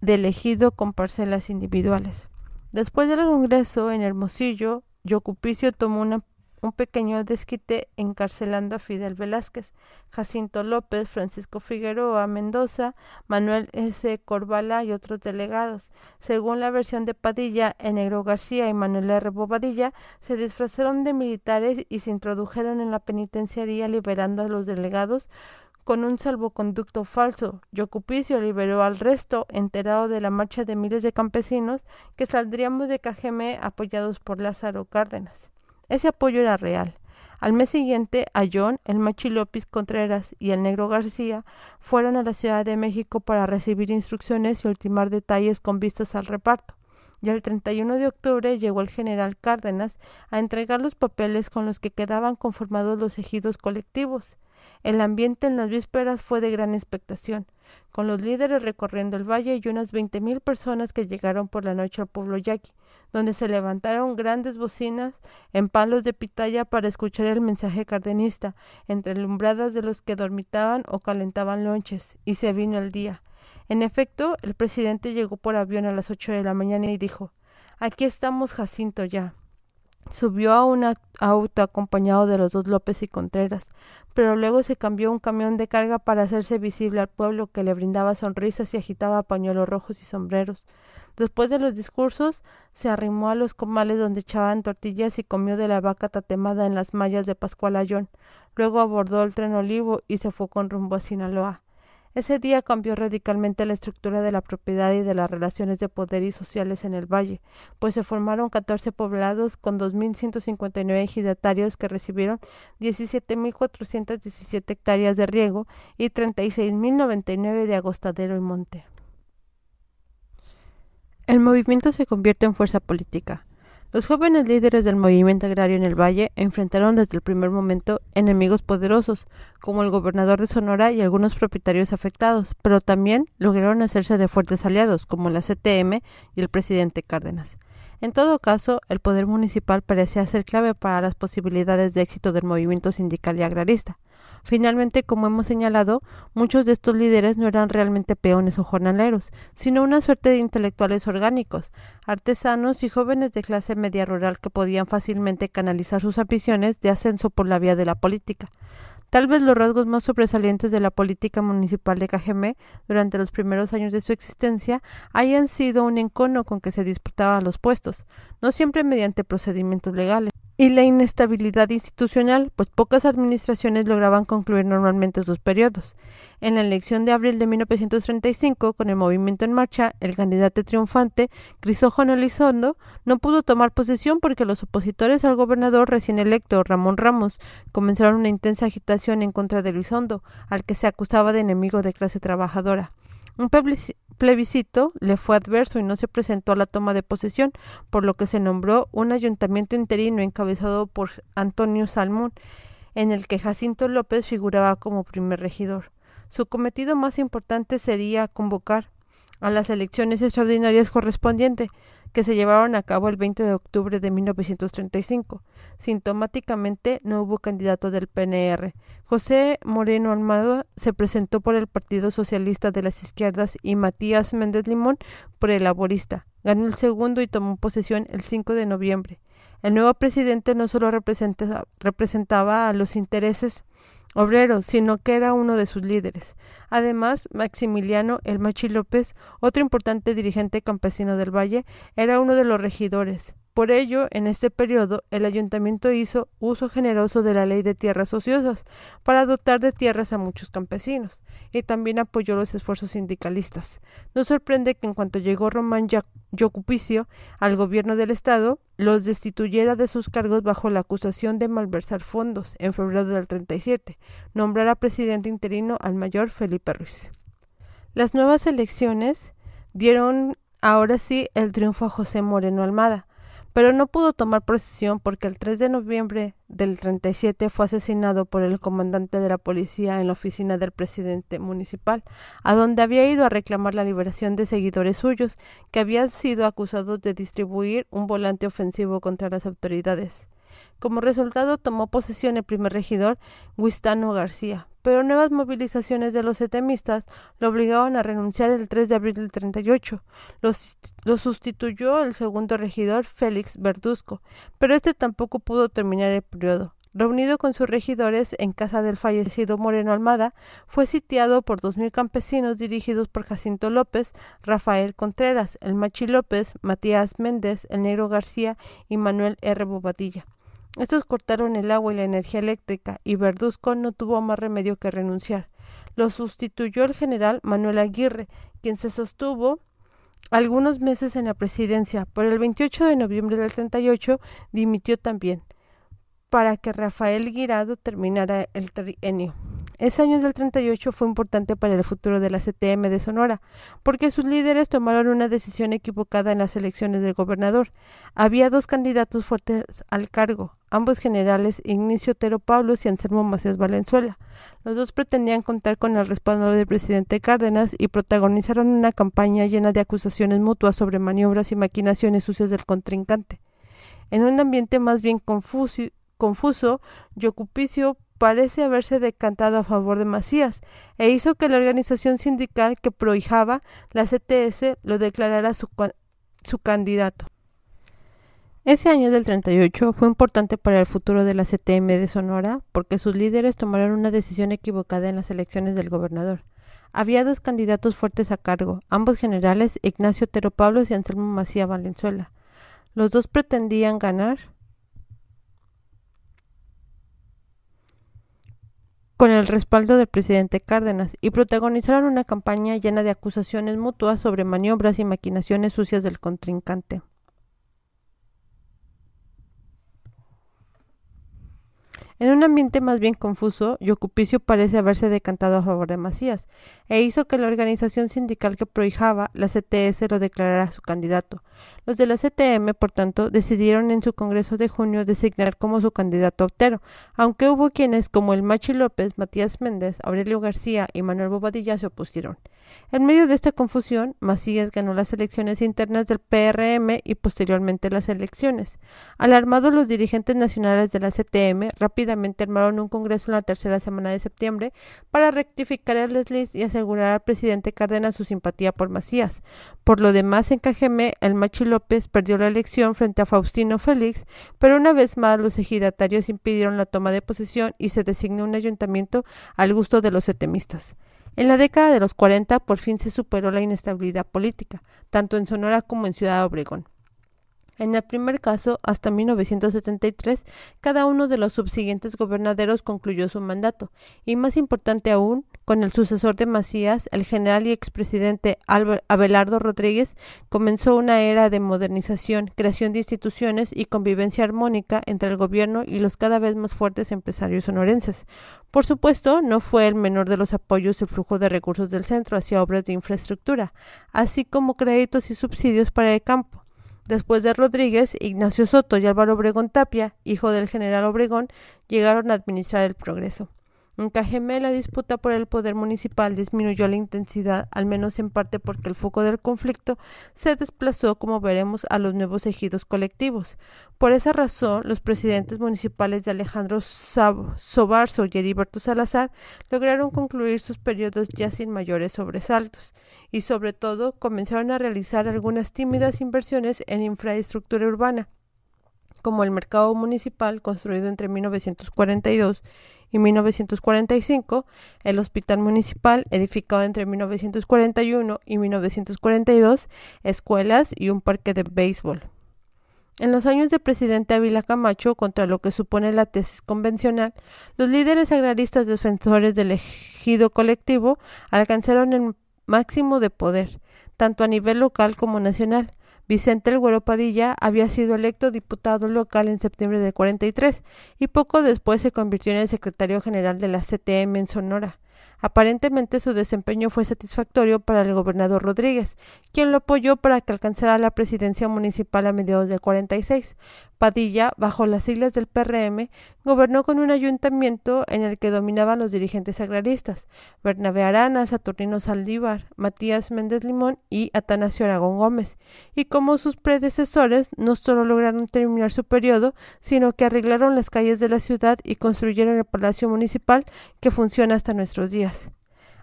de elegido con parcelas individuales. Después del Congreso, en Hermosillo, Yocupicio tomó una un pequeño desquite encarcelando a Fidel Velázquez, Jacinto López, Francisco Figueroa Mendoza, Manuel S. Corvala y otros delegados. Según la versión de Padilla, Enegro García y Manuel R. Bobadilla se disfrazaron de militares y se introdujeron en la penitenciaría liberando a los delegados con un salvoconducto falso. Yocupicio liberó al resto, enterado de la marcha de miles de campesinos que saldríamos de Cajeme apoyados por Lázaro Cárdenas. Ese apoyo era real. Al mes siguiente, a John, el Machi López Contreras y el Negro García fueron a la Ciudad de México para recibir instrucciones y ultimar detalles con vistas al reparto. Y el 31 de octubre llegó el general Cárdenas a entregar los papeles con los que quedaban conformados los ejidos colectivos. El ambiente en las vísperas fue de gran expectación, con los líderes recorriendo el valle y unas veinte mil personas que llegaron por la noche al pueblo yaqui, donde se levantaron grandes bocinas en palos de pitaya para escuchar el mensaje cardenista, entre lumbradas de los que dormitaban o calentaban lonches, y se vino el día. En efecto, el presidente llegó por avión a las ocho de la mañana y dijo Aquí estamos, Jacinto, ya. Subió a un auto acompañado de los dos López y Contreras, pero luego se cambió un camión de carga para hacerse visible al pueblo que le brindaba sonrisas y agitaba pañuelos rojos y sombreros. Después de los discursos, se arrimó a los comales donde echaban tortillas y comió de la vaca tatemada en las mallas de Pascual Ayón. Luego abordó el tren Olivo y se fue con rumbo a Sinaloa. Ese día cambió radicalmente la estructura de la propiedad y de las relaciones de poder y sociales en el valle, pues se formaron 14 poblados con 2.159 ejidatarios que recibieron 17.417 hectáreas de riego y 36.099 de agostadero y monte. El movimiento se convierte en fuerza política. Los jóvenes líderes del movimiento agrario en el Valle enfrentaron desde el primer momento enemigos poderosos, como el gobernador de Sonora y algunos propietarios afectados, pero también lograron hacerse de fuertes aliados, como la CTM y el presidente Cárdenas. En todo caso, el poder municipal parecía ser clave para las posibilidades de éxito del movimiento sindical y agrarista. Finalmente, como hemos señalado, muchos de estos líderes no eran realmente peones o jornaleros, sino una suerte de intelectuales orgánicos, artesanos y jóvenes de clase media rural que podían fácilmente canalizar sus ambiciones de ascenso por la vía de la política. Tal vez los rasgos más sobresalientes de la política municipal de Cajemé durante los primeros años de su existencia hayan sido un encono con que se disputaban los puestos, no siempre mediante procedimientos legales, y la inestabilidad institucional, pues pocas administraciones lograban concluir normalmente sus periodos. En la elección de abril de 1935, con el movimiento en marcha, el candidato triunfante, Crisógono Elizondo, no pudo tomar posesión porque los opositores al gobernador recién electo, Ramón Ramos, comenzaron una intensa agitación en contra de Elizondo, al que se acusaba de enemigo de clase trabajadora. Un plebiscito le fue adverso y no se presentó a la toma de posesión, por lo que se nombró un ayuntamiento interino encabezado por Antonio Salmón, en el que Jacinto López figuraba como primer regidor. Su cometido más importante sería convocar a las elecciones extraordinarias correspondientes, que se llevaron a cabo el 20 de octubre de 1935. Sintomáticamente no hubo candidato del PNR. José Moreno Almada se presentó por el Partido Socialista de las Izquierdas y Matías Méndez Limón por el Laborista. Ganó el segundo y tomó posesión el 5 de noviembre. El nuevo presidente no solo representaba a los intereses obrero, sino que era uno de sus líderes. Además, Maximiliano El Machi López, otro importante dirigente campesino del Valle, era uno de los regidores. Por ello, en este periodo, el ayuntamiento hizo uso generoso de la ley de tierras ociosas para dotar de tierras a muchos campesinos, y también apoyó los esfuerzos sindicalistas. No sorprende que en cuanto llegó Román Yocupicio al gobierno del Estado, los destituyera de sus cargos bajo la acusación de malversar fondos en febrero del 37, nombrara presidente interino al mayor Felipe Ruiz. Las nuevas elecciones dieron ahora sí el triunfo a José Moreno Almada, pero no pudo tomar posesión porque el 3 de noviembre del 37 fue asesinado por el comandante de la policía en la oficina del presidente municipal, a donde había ido a reclamar la liberación de seguidores suyos que habían sido acusados de distribuir un volante ofensivo contra las autoridades. Como resultado tomó posesión el primer regidor, Guistano García, pero nuevas movilizaciones de los setemistas lo obligaron a renunciar el 3 de abril del 38. Los, lo sustituyó el segundo regidor, Félix Verduzco, pero este tampoco pudo terminar el periodo. Reunido con sus regidores en casa del fallecido Moreno Almada, fue sitiado por dos mil campesinos dirigidos por Jacinto López, Rafael Contreras, el Machi López, Matías Méndez, el Negro García y Manuel R. Bobadilla. Estos cortaron el agua y la energía eléctrica y Verduzco no tuvo más remedio que renunciar. Lo sustituyó el general Manuel Aguirre, quien se sostuvo algunos meses en la presidencia. Por el 28 de noviembre del 38 dimitió también, para que Rafael Guirado terminara el trienio. Ese año del 38 fue importante para el futuro de la CTM de Sonora, porque sus líderes tomaron una decisión equivocada en las elecciones del gobernador. Había dos candidatos fuertes al cargo, ambos generales Ignacio Tero Pablos y Anselmo Macías Valenzuela. Los dos pretendían contar con el respaldo del presidente Cárdenas y protagonizaron una campaña llena de acusaciones mutuas sobre maniobras y maquinaciones sucias del contrincante. En un ambiente más bien confuso, confuso Yocupicio parece haberse decantado a favor de Macías e hizo que la organización sindical que prohijaba la CTS lo declarara su, su candidato. Ese año del 38 fue importante para el futuro de la CTM de Sonora porque sus líderes tomaron una decisión equivocada en las elecciones del gobernador. Había dos candidatos fuertes a cargo, ambos generales, Ignacio Pablos y Anselmo Macías Valenzuela. Los dos pretendían ganar con el respaldo del presidente Cárdenas y protagonizaron una campaña llena de acusaciones mutuas sobre maniobras y maquinaciones sucias del contrincante. En un ambiente más bien confuso, Yocupicio parece haberse decantado a favor de Macías, e hizo que la organización sindical que prohijaba la CTS lo declarara su candidato. Los de la CTM, por tanto, decidieron en su congreso de junio designar como su candidato Otero, aunque hubo quienes, como el Machi López, Matías Méndez, Aurelio García y Manuel Bobadilla, se opusieron. En medio de esta confusión, Macías ganó las elecciones internas del PRM y posteriormente las elecciones. Alarmados los dirigentes nacionales de la CTM rápidamente armaron un congreso en la tercera semana de septiembre para rectificar el desliz y asegurar al presidente Cárdenas su simpatía por Macías. Por lo demás, en Cajeme, el Machi López perdió la elección frente a Faustino Félix, pero una vez más los ejidatarios impidieron la toma de posesión y se designó un ayuntamiento al gusto de los setemistas. En la década de los 40 por fin se superó la inestabilidad política, tanto en Sonora como en Ciudad Obregón. En el primer caso, hasta 1973, cada uno de los subsiguientes gobernaderos concluyó su mandato, y más importante aún, con el sucesor de Macías, el general y expresidente Abelardo Rodríguez, comenzó una era de modernización, creación de instituciones y convivencia armónica entre el gobierno y los cada vez más fuertes empresarios sonorenses. Por supuesto, no fue el menor de los apoyos el flujo de recursos del centro hacia obras de infraestructura, así como créditos y subsidios para el campo Después de Rodríguez, Ignacio Soto y Álvaro Obregón Tapia, hijo del general Obregón, llegaron a administrar el progreso. En Cajeme la disputa por el poder municipal disminuyó la intensidad, al menos en parte porque el foco del conflicto se desplazó, como veremos, a los nuevos ejidos colectivos. Por esa razón, los presidentes municipales de Alejandro Sobarzo y Heriberto Salazar lograron concluir sus periodos ya sin mayores sobresaltos, y sobre todo comenzaron a realizar algunas tímidas inversiones en infraestructura urbana como el mercado municipal construido entre 1942 y 1945, el Hospital Municipal, edificado entre 1941 y 1942, escuelas y un parque de béisbol. En los años de presidente Ávila Camacho, contra lo que supone la tesis convencional, los líderes agraristas defensores del ejido colectivo alcanzaron el máximo de poder, tanto a nivel local como nacional, Vicente El Güero Padilla había sido electo diputado local en septiembre del 43 y poco después se convirtió en el secretario general de la CTM en Sonora. Aparentemente su desempeño fue satisfactorio para el gobernador Rodríguez, quien lo apoyó para que alcanzara la presidencia municipal a mediados del 46. Padilla, bajo las siglas del PRM, gobernó con un ayuntamiento en el que dominaban los dirigentes agraristas, Bernabé Arana, Saturnino Saldívar, Matías Méndez Limón y Atanasio Aragón Gómez, y como sus predecesores no solo lograron terminar su periodo, sino que arreglaron las calles de la ciudad y construyeron el Palacio Municipal que funciona hasta nuestros días.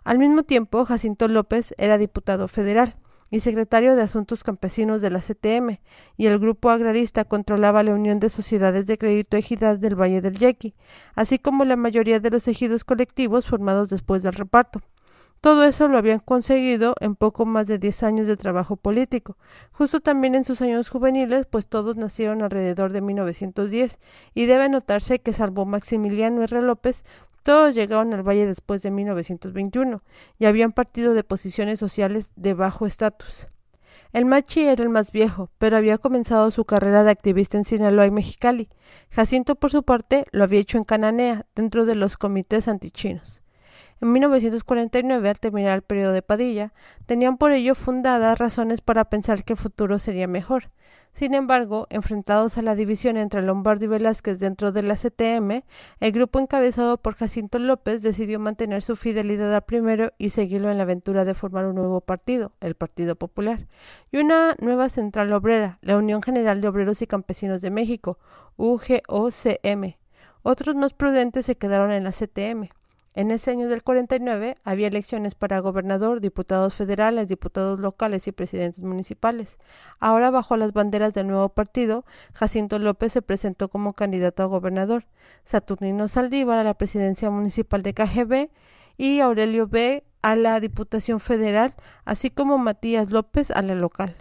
Al mismo tiempo, Jacinto López era diputado federal y secretario de Asuntos Campesinos de la CTM, y el grupo agrarista controlaba la Unión de Sociedades de Crédito Ejidad del Valle del Yequi, así como la mayoría de los ejidos colectivos formados después del reparto. Todo eso lo habían conseguido en poco más de 10 años de trabajo político, justo también en sus años juveniles, pues todos nacieron alrededor de 1910, y debe notarse que salvo Maximiliano R. López, todos llegaron al valle después de 1921 y habían partido de posiciones sociales de bajo estatus. El Machi era el más viejo, pero había comenzado su carrera de activista en Sinaloa y Mexicali. Jacinto, por su parte, lo había hecho en Cananea, dentro de los comités antichinos. En 1949, al terminar el periodo de Padilla, tenían por ello fundadas razones para pensar que el futuro sería mejor. Sin embargo, enfrentados a la división entre Lombardo y Velázquez dentro de la CTM, el grupo encabezado por Jacinto López decidió mantener su fidelidad al primero y seguirlo en la aventura de formar un nuevo partido, el Partido Popular, y una nueva central obrera, la Unión General de Obreros y Campesinos de México, UGOCM. Otros más prudentes se quedaron en la CTM. En ese año del 49 había elecciones para gobernador, diputados federales, diputados locales y presidentes municipales. Ahora, bajo las banderas del nuevo partido, Jacinto López se presentó como candidato a gobernador, Saturnino Saldívar a la presidencia municipal de KGB y Aurelio B. a la Diputación Federal, así como Matías López a la local.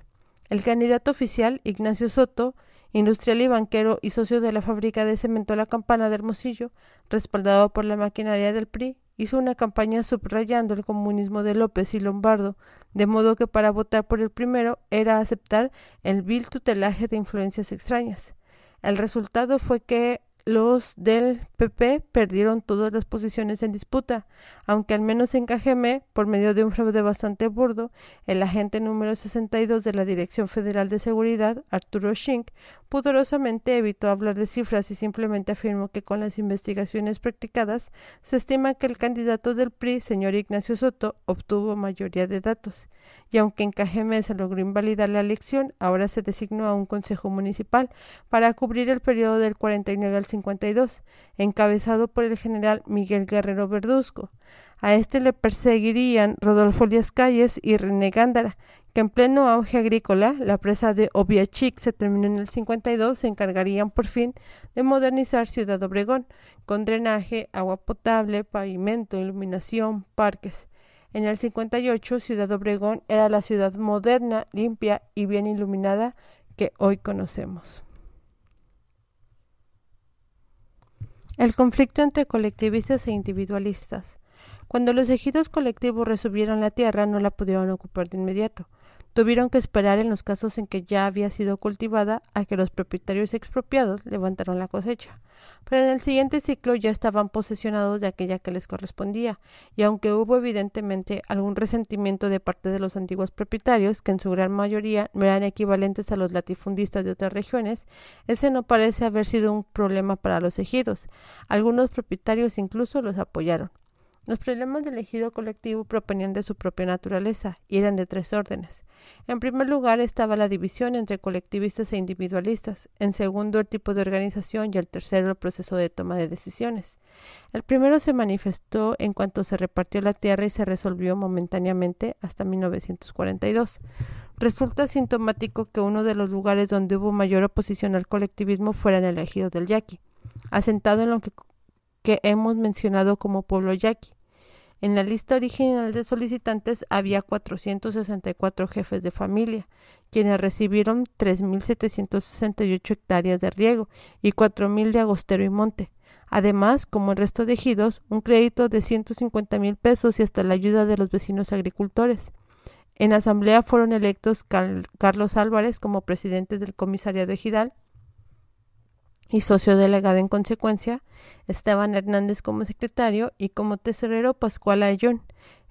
El candidato oficial, Ignacio Soto, industrial y banquero y socio de la fábrica de cemento La Campana de Hermosillo, respaldado por la maquinaria del PRI, hizo una campaña subrayando el comunismo de López y Lombardo, de modo que para votar por el primero era aceptar el vil tutelaje de influencias extrañas. El resultado fue que los del PP perdieron todas las posiciones en disputa, aunque al menos en Cajeme, por medio de un fraude bastante burdo, el agente número 62 de la Dirección Federal de Seguridad, Arturo Schink, pudorosamente evitó hablar de cifras y simplemente afirmó que con las investigaciones practicadas se estima que el candidato del PRI, señor Ignacio Soto, obtuvo mayoría de datos. Y aunque en Cajeme se logró invalidar la elección, ahora se designó a un consejo municipal para cubrir el periodo del 49 al 52, encabezado por el general Miguel Guerrero Verduzco. A este le perseguirían Rodolfo Lías Calles y René Gándara, que en pleno auge agrícola, la presa de Obiachic se terminó en el 52, se encargarían por fin de modernizar Ciudad Obregón, con drenaje, agua potable, pavimento, iluminación, parques. En el 58, Ciudad Obregón era la ciudad moderna, limpia y bien iluminada que hoy conocemos. El conflicto entre colectivistas e individualistas. Cuando los ejidos colectivos recibieron la tierra no la pudieron ocupar de inmediato. Tuvieron que esperar en los casos en que ya había sido cultivada a que los propietarios expropiados levantaron la cosecha. Pero en el siguiente ciclo ya estaban posesionados de aquella que les correspondía, y aunque hubo evidentemente algún resentimiento de parte de los antiguos propietarios, que en su gran mayoría no eran equivalentes a los latifundistas de otras regiones, ese no parece haber sido un problema para los ejidos. Algunos propietarios incluso los apoyaron. Los problemas del ejido colectivo provenían de su propia naturaleza y eran de tres órdenes. En primer lugar estaba la división entre colectivistas e individualistas, en segundo el tipo de organización y el tercero el proceso de toma de decisiones. El primero se manifestó en cuanto se repartió la tierra y se resolvió momentáneamente hasta 1942. Resulta sintomático que uno de los lugares donde hubo mayor oposición al colectivismo fuera en el ejido del Yaqui, asentado en lo que hemos mencionado como pueblo yaqui. En la lista original de solicitantes había 464 jefes de familia, quienes recibieron 3.768 hectáreas de riego y 4.000 de agostero y monte. Además, como el resto de ejidos, un crédito de 150 mil pesos y hasta la ayuda de los vecinos agricultores. En asamblea fueron electos Carlos Álvarez como presidente del comisariado ejidal, y socio delegado en consecuencia, Esteban Hernández como secretario y como tesorero Pascual Ayón.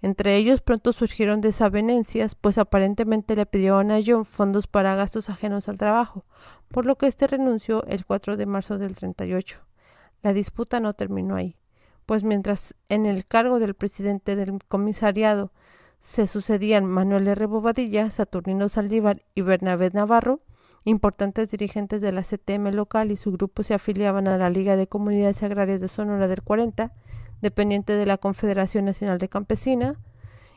Entre ellos pronto surgieron desavenencias, pues aparentemente le pidió a Ayón fondos para gastos ajenos al trabajo, por lo que éste renunció el 4 de marzo del 38. La disputa no terminó ahí, pues mientras en el cargo del presidente del comisariado se sucedían Manuel R. Bobadilla, Saturnino Saldívar y Bernabé Navarro, Importantes dirigentes de la CTM local y su grupo se afiliaban a la Liga de Comunidades Agrarias de Sonora del 40, dependiente de la Confederación Nacional de Campesina,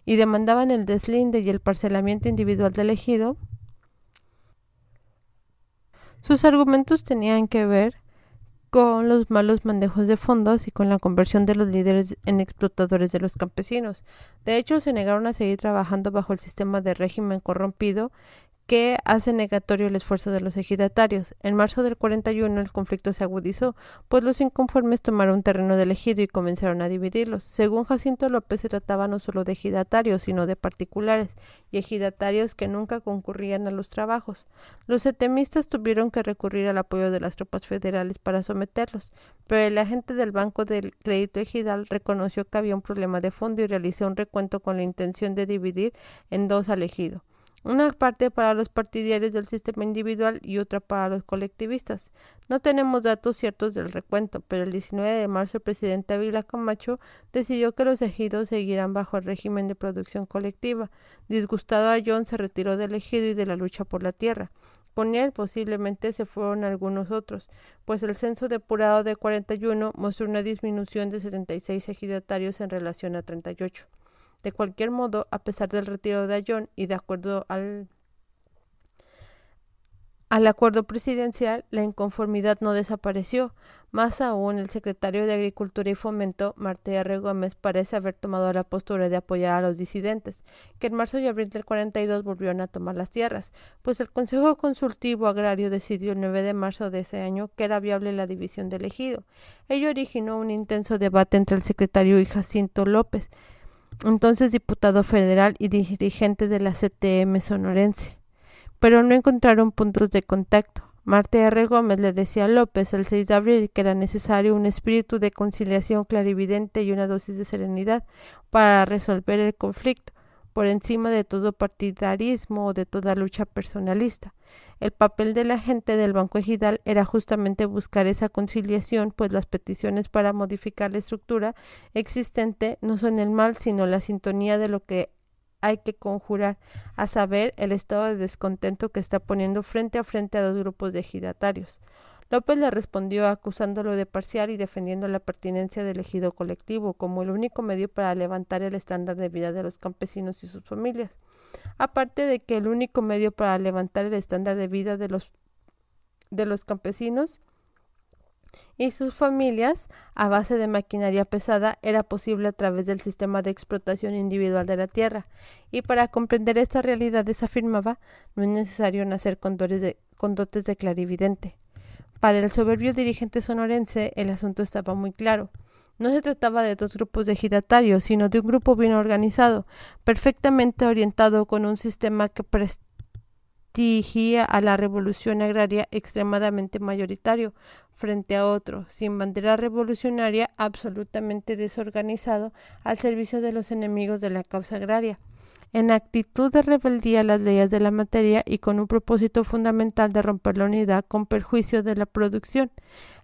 y demandaban el deslinde y el parcelamiento individual del ejido. Sus argumentos tenían que ver con los malos manejos de fondos y con la conversión de los líderes en explotadores de los campesinos. De hecho, se negaron a seguir trabajando bajo el sistema de régimen corrompido que hace negatorio el esfuerzo de los ejidatarios. En marzo del 41 el conflicto se agudizó, pues los inconformes tomaron terreno del ejido y comenzaron a dividirlos. Según Jacinto López se trataba no solo de ejidatarios, sino de particulares y ejidatarios que nunca concurrían a los trabajos. Los setemistas tuvieron que recurrir al apoyo de las tropas federales para someterlos, pero el agente del Banco del Crédito Ejidal reconoció que había un problema de fondo y realizó un recuento con la intención de dividir en dos al ejido una parte para los partidarios del sistema individual y otra para los colectivistas. No tenemos datos ciertos del recuento, pero el 19 de marzo el presidente Ávila Camacho decidió que los ejidos seguirán bajo el régimen de producción colectiva. Disgustado a John se retiró del ejido y de la lucha por la tierra. Con él posiblemente se fueron algunos otros, pues el censo depurado de 41 mostró una disminución de 76 ejidatarios en relación a 38. De cualquier modo, a pesar del retiro de Ayón y de acuerdo al al acuerdo presidencial, la inconformidad no desapareció. Más aún, el secretario de Agricultura y Fomento, Marte R. Gómez, parece haber tomado la postura de apoyar a los disidentes, que en marzo y abril del 42 volvieron a tomar las tierras, pues el Consejo Consultivo Agrario decidió el 9 de marzo de ese año que era viable la división del ejido. Ello originó un intenso debate entre el secretario y Jacinto López, entonces diputado federal y dirigente de la CTM sonorense. Pero no encontraron puntos de contacto. Marte R. Gómez le decía a López el 6 de abril que era necesario un espíritu de conciliación clarividente y una dosis de serenidad para resolver el conflicto, por encima de todo partidarismo o de toda lucha personalista. El papel de la gente del Banco Ejidal era justamente buscar esa conciliación, pues las peticiones para modificar la estructura existente no son el mal, sino la sintonía de lo que hay que conjurar, a saber, el estado de descontento que está poniendo frente a frente a dos grupos de ejidatarios. López le respondió acusándolo de parcial y defendiendo la pertinencia del ejido colectivo como el único medio para levantar el estándar de vida de los campesinos y sus familias. Aparte de que el único medio para levantar el estándar de vida de los, de los campesinos y sus familias a base de maquinaria pesada era posible a través del sistema de explotación individual de la tierra. Y para comprender esta realidad, afirmaba, no es necesario nacer con dotes de clarividente. Para el soberbio dirigente sonorense el asunto estaba muy claro. No se trataba de dos grupos de ejidatarios, sino de un grupo bien organizado, perfectamente orientado con un sistema que prestigia a la revolución agraria extremadamente mayoritario frente a otro, sin bandera revolucionaria, absolutamente desorganizado, al servicio de los enemigos de la causa agraria en actitud de rebeldía a las leyes de la materia y con un propósito fundamental de romper la unidad con perjuicio de la producción.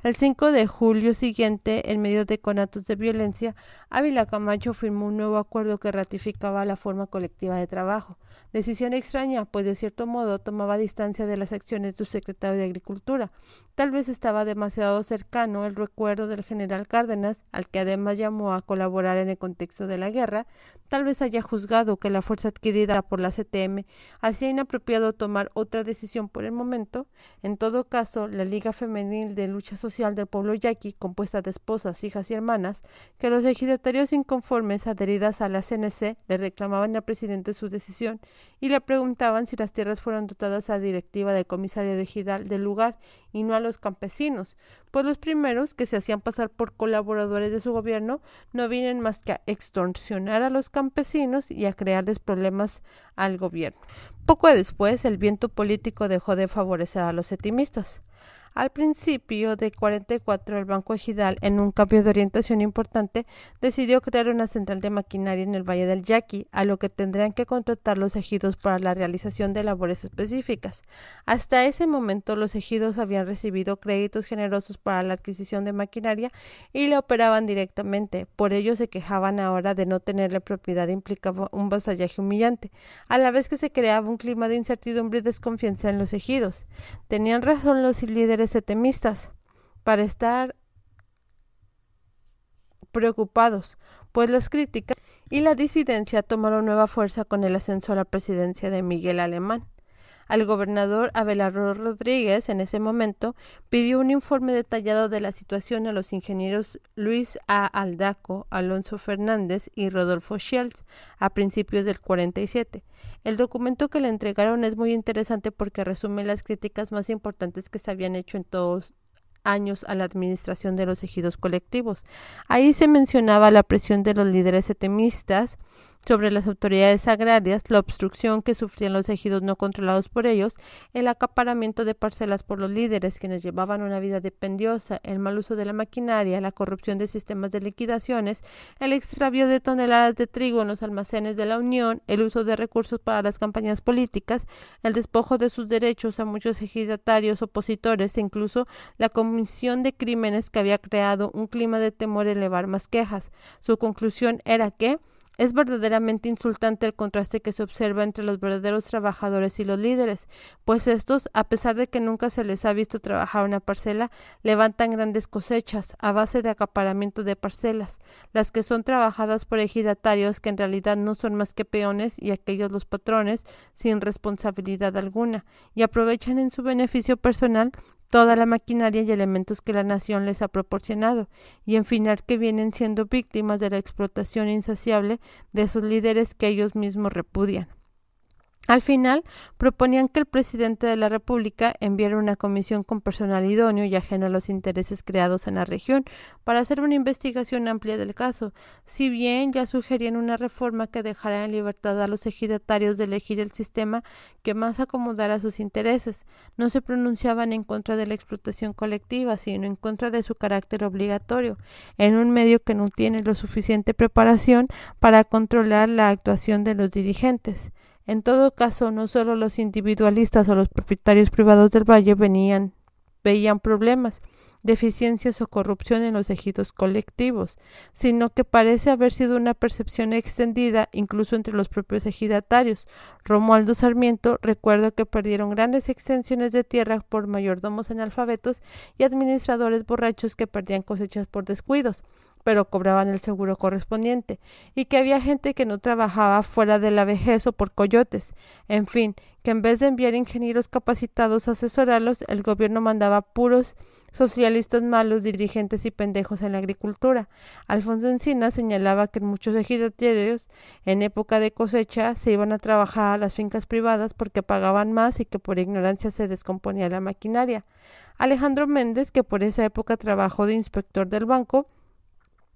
El 5 de julio siguiente, en medio de conatos de violencia, Ávila Camacho firmó un nuevo acuerdo que ratificaba la forma colectiva de trabajo. Decisión extraña, pues de cierto modo tomaba distancia de las acciones del secretario de Agricultura. Tal vez estaba demasiado cercano el recuerdo del general Cárdenas, al que además llamó a colaborar en el contexto de la guerra, tal vez haya juzgado que la fuerza adquirida por la CTM hacía inapropiado tomar otra decisión por el momento. En todo caso, la Liga Femenil de Lucha Social del pueblo yaqui, compuesta de esposas, hijas y hermanas, que los ejidatarios inconformes adheridas a la CNC le reclamaban al presidente su decisión y le preguntaban si las tierras fueron dotadas a directiva del comisario de ejidal del lugar y no a los campesinos, pues los primeros, que se hacían pasar por colaboradores de su gobierno, no vienen más que a extorsionar a los campesinos y a crearles problemas al gobierno. Poco después, el viento político dejó de favorecer a los etimistas. Al principio de 44, el Banco Ejidal, en un cambio de orientación importante, decidió crear una central de maquinaria en el Valle del Yaqui, a lo que tendrían que contratar los ejidos para la realización de labores específicas. Hasta ese momento, los ejidos habían recibido créditos generosos para la adquisición de maquinaria y la operaban directamente. Por ello se quejaban ahora de no tener la propiedad implicaba un vasallaje humillante, a la vez que se creaba un clima de incertidumbre y desconfianza en los ejidos. Tenían razón los líderes setemistas para estar preocupados, pues las críticas y la disidencia tomaron nueva fuerza con el ascenso a la presidencia de Miguel Alemán. Al gobernador Abelardo Rodríguez, en ese momento, pidió un informe detallado de la situación a los ingenieros Luis A. Aldaco, Alonso Fernández y Rodolfo Schultz a principios del 47. El documento que le entregaron es muy interesante porque resume las críticas más importantes que se habían hecho en todos años a la administración de los ejidos colectivos. Ahí se mencionaba la presión de los líderes etemistas sobre las autoridades agrarias, la obstrucción que sufrían los ejidos no controlados por ellos, el acaparamiento de parcelas por los líderes quienes llevaban una vida dependiosa, el mal uso de la maquinaria, la corrupción de sistemas de liquidaciones, el extravío de toneladas de trigo en los almacenes de la Unión, el uso de recursos para las campañas políticas, el despojo de sus derechos a muchos ejidatarios opositores e incluso la comisión de crímenes que había creado un clima de temor elevar más quejas. Su conclusión era que es verdaderamente insultante el contraste que se observa entre los verdaderos trabajadores y los líderes, pues estos, a pesar de que nunca se les ha visto trabajar una parcela, levantan grandes cosechas a base de acaparamiento de parcelas, las que son trabajadas por ejidatarios que en realidad no son más que peones y aquellos los patrones sin responsabilidad alguna, y aprovechan en su beneficio personal toda la maquinaria y elementos que la nación les ha proporcionado, y en final que vienen siendo víctimas de la explotación insaciable de esos líderes que ellos mismos repudian. Al final, proponían que el presidente de la República enviara una comisión con personal idóneo y ajeno a los intereses creados en la región para hacer una investigación amplia del caso, si bien ya sugerían una reforma que dejara en libertad a los ejidatarios de elegir el sistema que más acomodara sus intereses. No se pronunciaban en contra de la explotación colectiva, sino en contra de su carácter obligatorio, en un medio que no tiene lo suficiente preparación para controlar la actuación de los dirigentes. En todo caso, no solo los individualistas o los propietarios privados del valle venían, veían problemas, deficiencias o corrupción en los ejidos colectivos, sino que parece haber sido una percepción extendida incluso entre los propios ejidatarios. Romualdo Sarmiento recuerda que perdieron grandes extensiones de tierra por mayordomos analfabetos y administradores borrachos que perdían cosechas por descuidos pero cobraban el seguro correspondiente, y que había gente que no trabajaba fuera de la vejez o por coyotes, en fin, que en vez de enviar ingenieros capacitados a asesorarlos, el gobierno mandaba puros socialistas malos, dirigentes y pendejos en la agricultura. Alfonso Encina señalaba que muchos ejidatarios en época de cosecha se iban a trabajar a las fincas privadas porque pagaban más y que por ignorancia se descomponía la maquinaria. Alejandro Méndez, que por esa época trabajó de inspector del banco,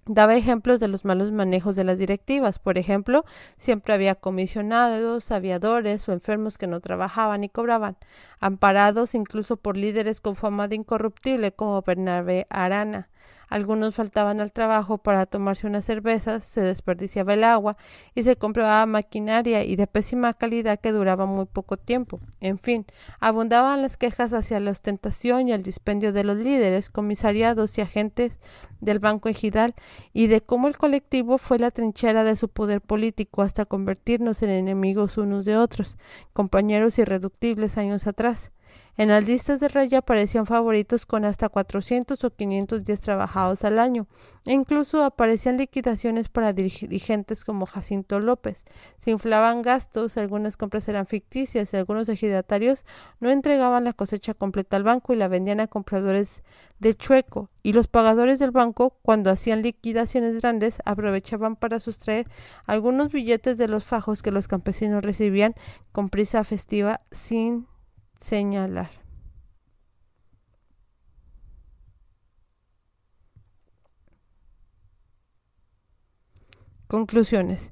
Daba ejemplos de los malos manejos de las directivas. Por ejemplo, siempre había comisionados, aviadores o enfermos que no trabajaban y cobraban, amparados incluso por líderes con fama de incorruptible como Bernabé Arana. Algunos faltaban al trabajo para tomarse unas cervezas, se desperdiciaba el agua y se compraba maquinaria y de pésima calidad que duraba muy poco tiempo. En fin, abundaban las quejas hacia la ostentación y el dispendio de los líderes, comisariados y agentes del Banco Ejidal y de cómo el colectivo fue la trinchera de su poder político hasta convertirnos en enemigos unos de otros, compañeros irreductibles años atrás. En las listas de raya aparecían favoritos con hasta 400 o 510 trabajados al año. E incluso aparecían liquidaciones para dirigentes como Jacinto López. Se inflaban gastos, algunas compras eran ficticias y algunos ejidatarios no entregaban la cosecha completa al banco y la vendían a compradores de chueco. Y los pagadores del banco, cuando hacían liquidaciones grandes, aprovechaban para sustraer algunos billetes de los fajos que los campesinos recibían con prisa festiva sin señalar. Conclusiones.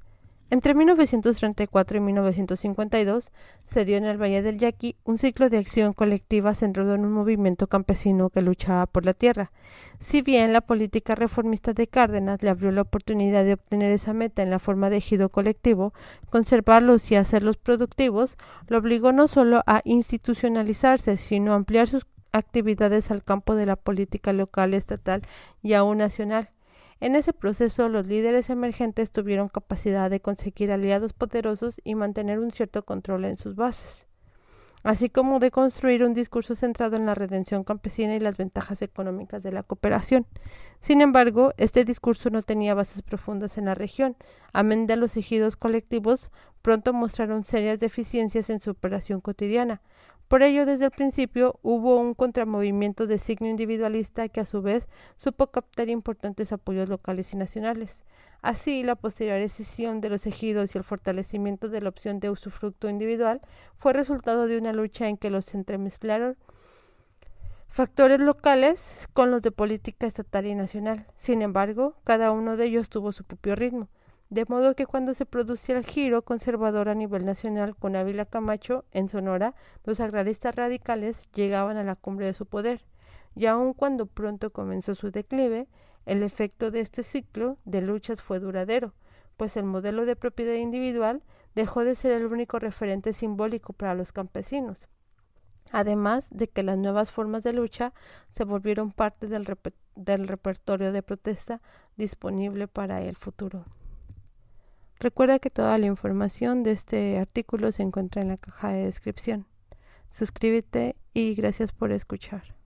Entre 1934 y 1952 se dio en el Valle del Yaqui un ciclo de acción colectiva centrado en un movimiento campesino que luchaba por la tierra. Si bien la política reformista de Cárdenas le abrió la oportunidad de obtener esa meta en la forma de ejido colectivo, conservarlos y hacerlos productivos, lo obligó no solo a institucionalizarse, sino a ampliar sus actividades al campo de la política local, estatal y aún nacional. En ese proceso, los líderes emergentes tuvieron capacidad de conseguir aliados poderosos y mantener un cierto control en sus bases, así como de construir un discurso centrado en la redención campesina y las ventajas económicas de la cooperación. Sin embargo, este discurso no tenía bases profundas en la región. Amén de los ejidos colectivos, pronto mostraron serias deficiencias en su operación cotidiana. Por ello, desde el principio hubo un contramovimiento de signo individualista que a su vez supo captar importantes apoyos locales y nacionales. Así, la posterior decisión de los ejidos y el fortalecimiento de la opción de usufructo individual fue resultado de una lucha en que los entremezclaron factores locales con los de política estatal y nacional. Sin embargo, cada uno de ellos tuvo su propio ritmo de modo que cuando se producía el giro conservador a nivel nacional con Ávila Camacho en Sonora, los agraristas radicales llegaban a la cumbre de su poder, y aun cuando pronto comenzó su declive, el efecto de este ciclo de luchas fue duradero, pues el modelo de propiedad individual dejó de ser el único referente simbólico para los campesinos, además de que las nuevas formas de lucha se volvieron parte del, repertorio de protesta disponible para el futuro. Recuerda que toda la información de este artículo se encuentra en la caja de descripción. Suscríbete y gracias por escuchar.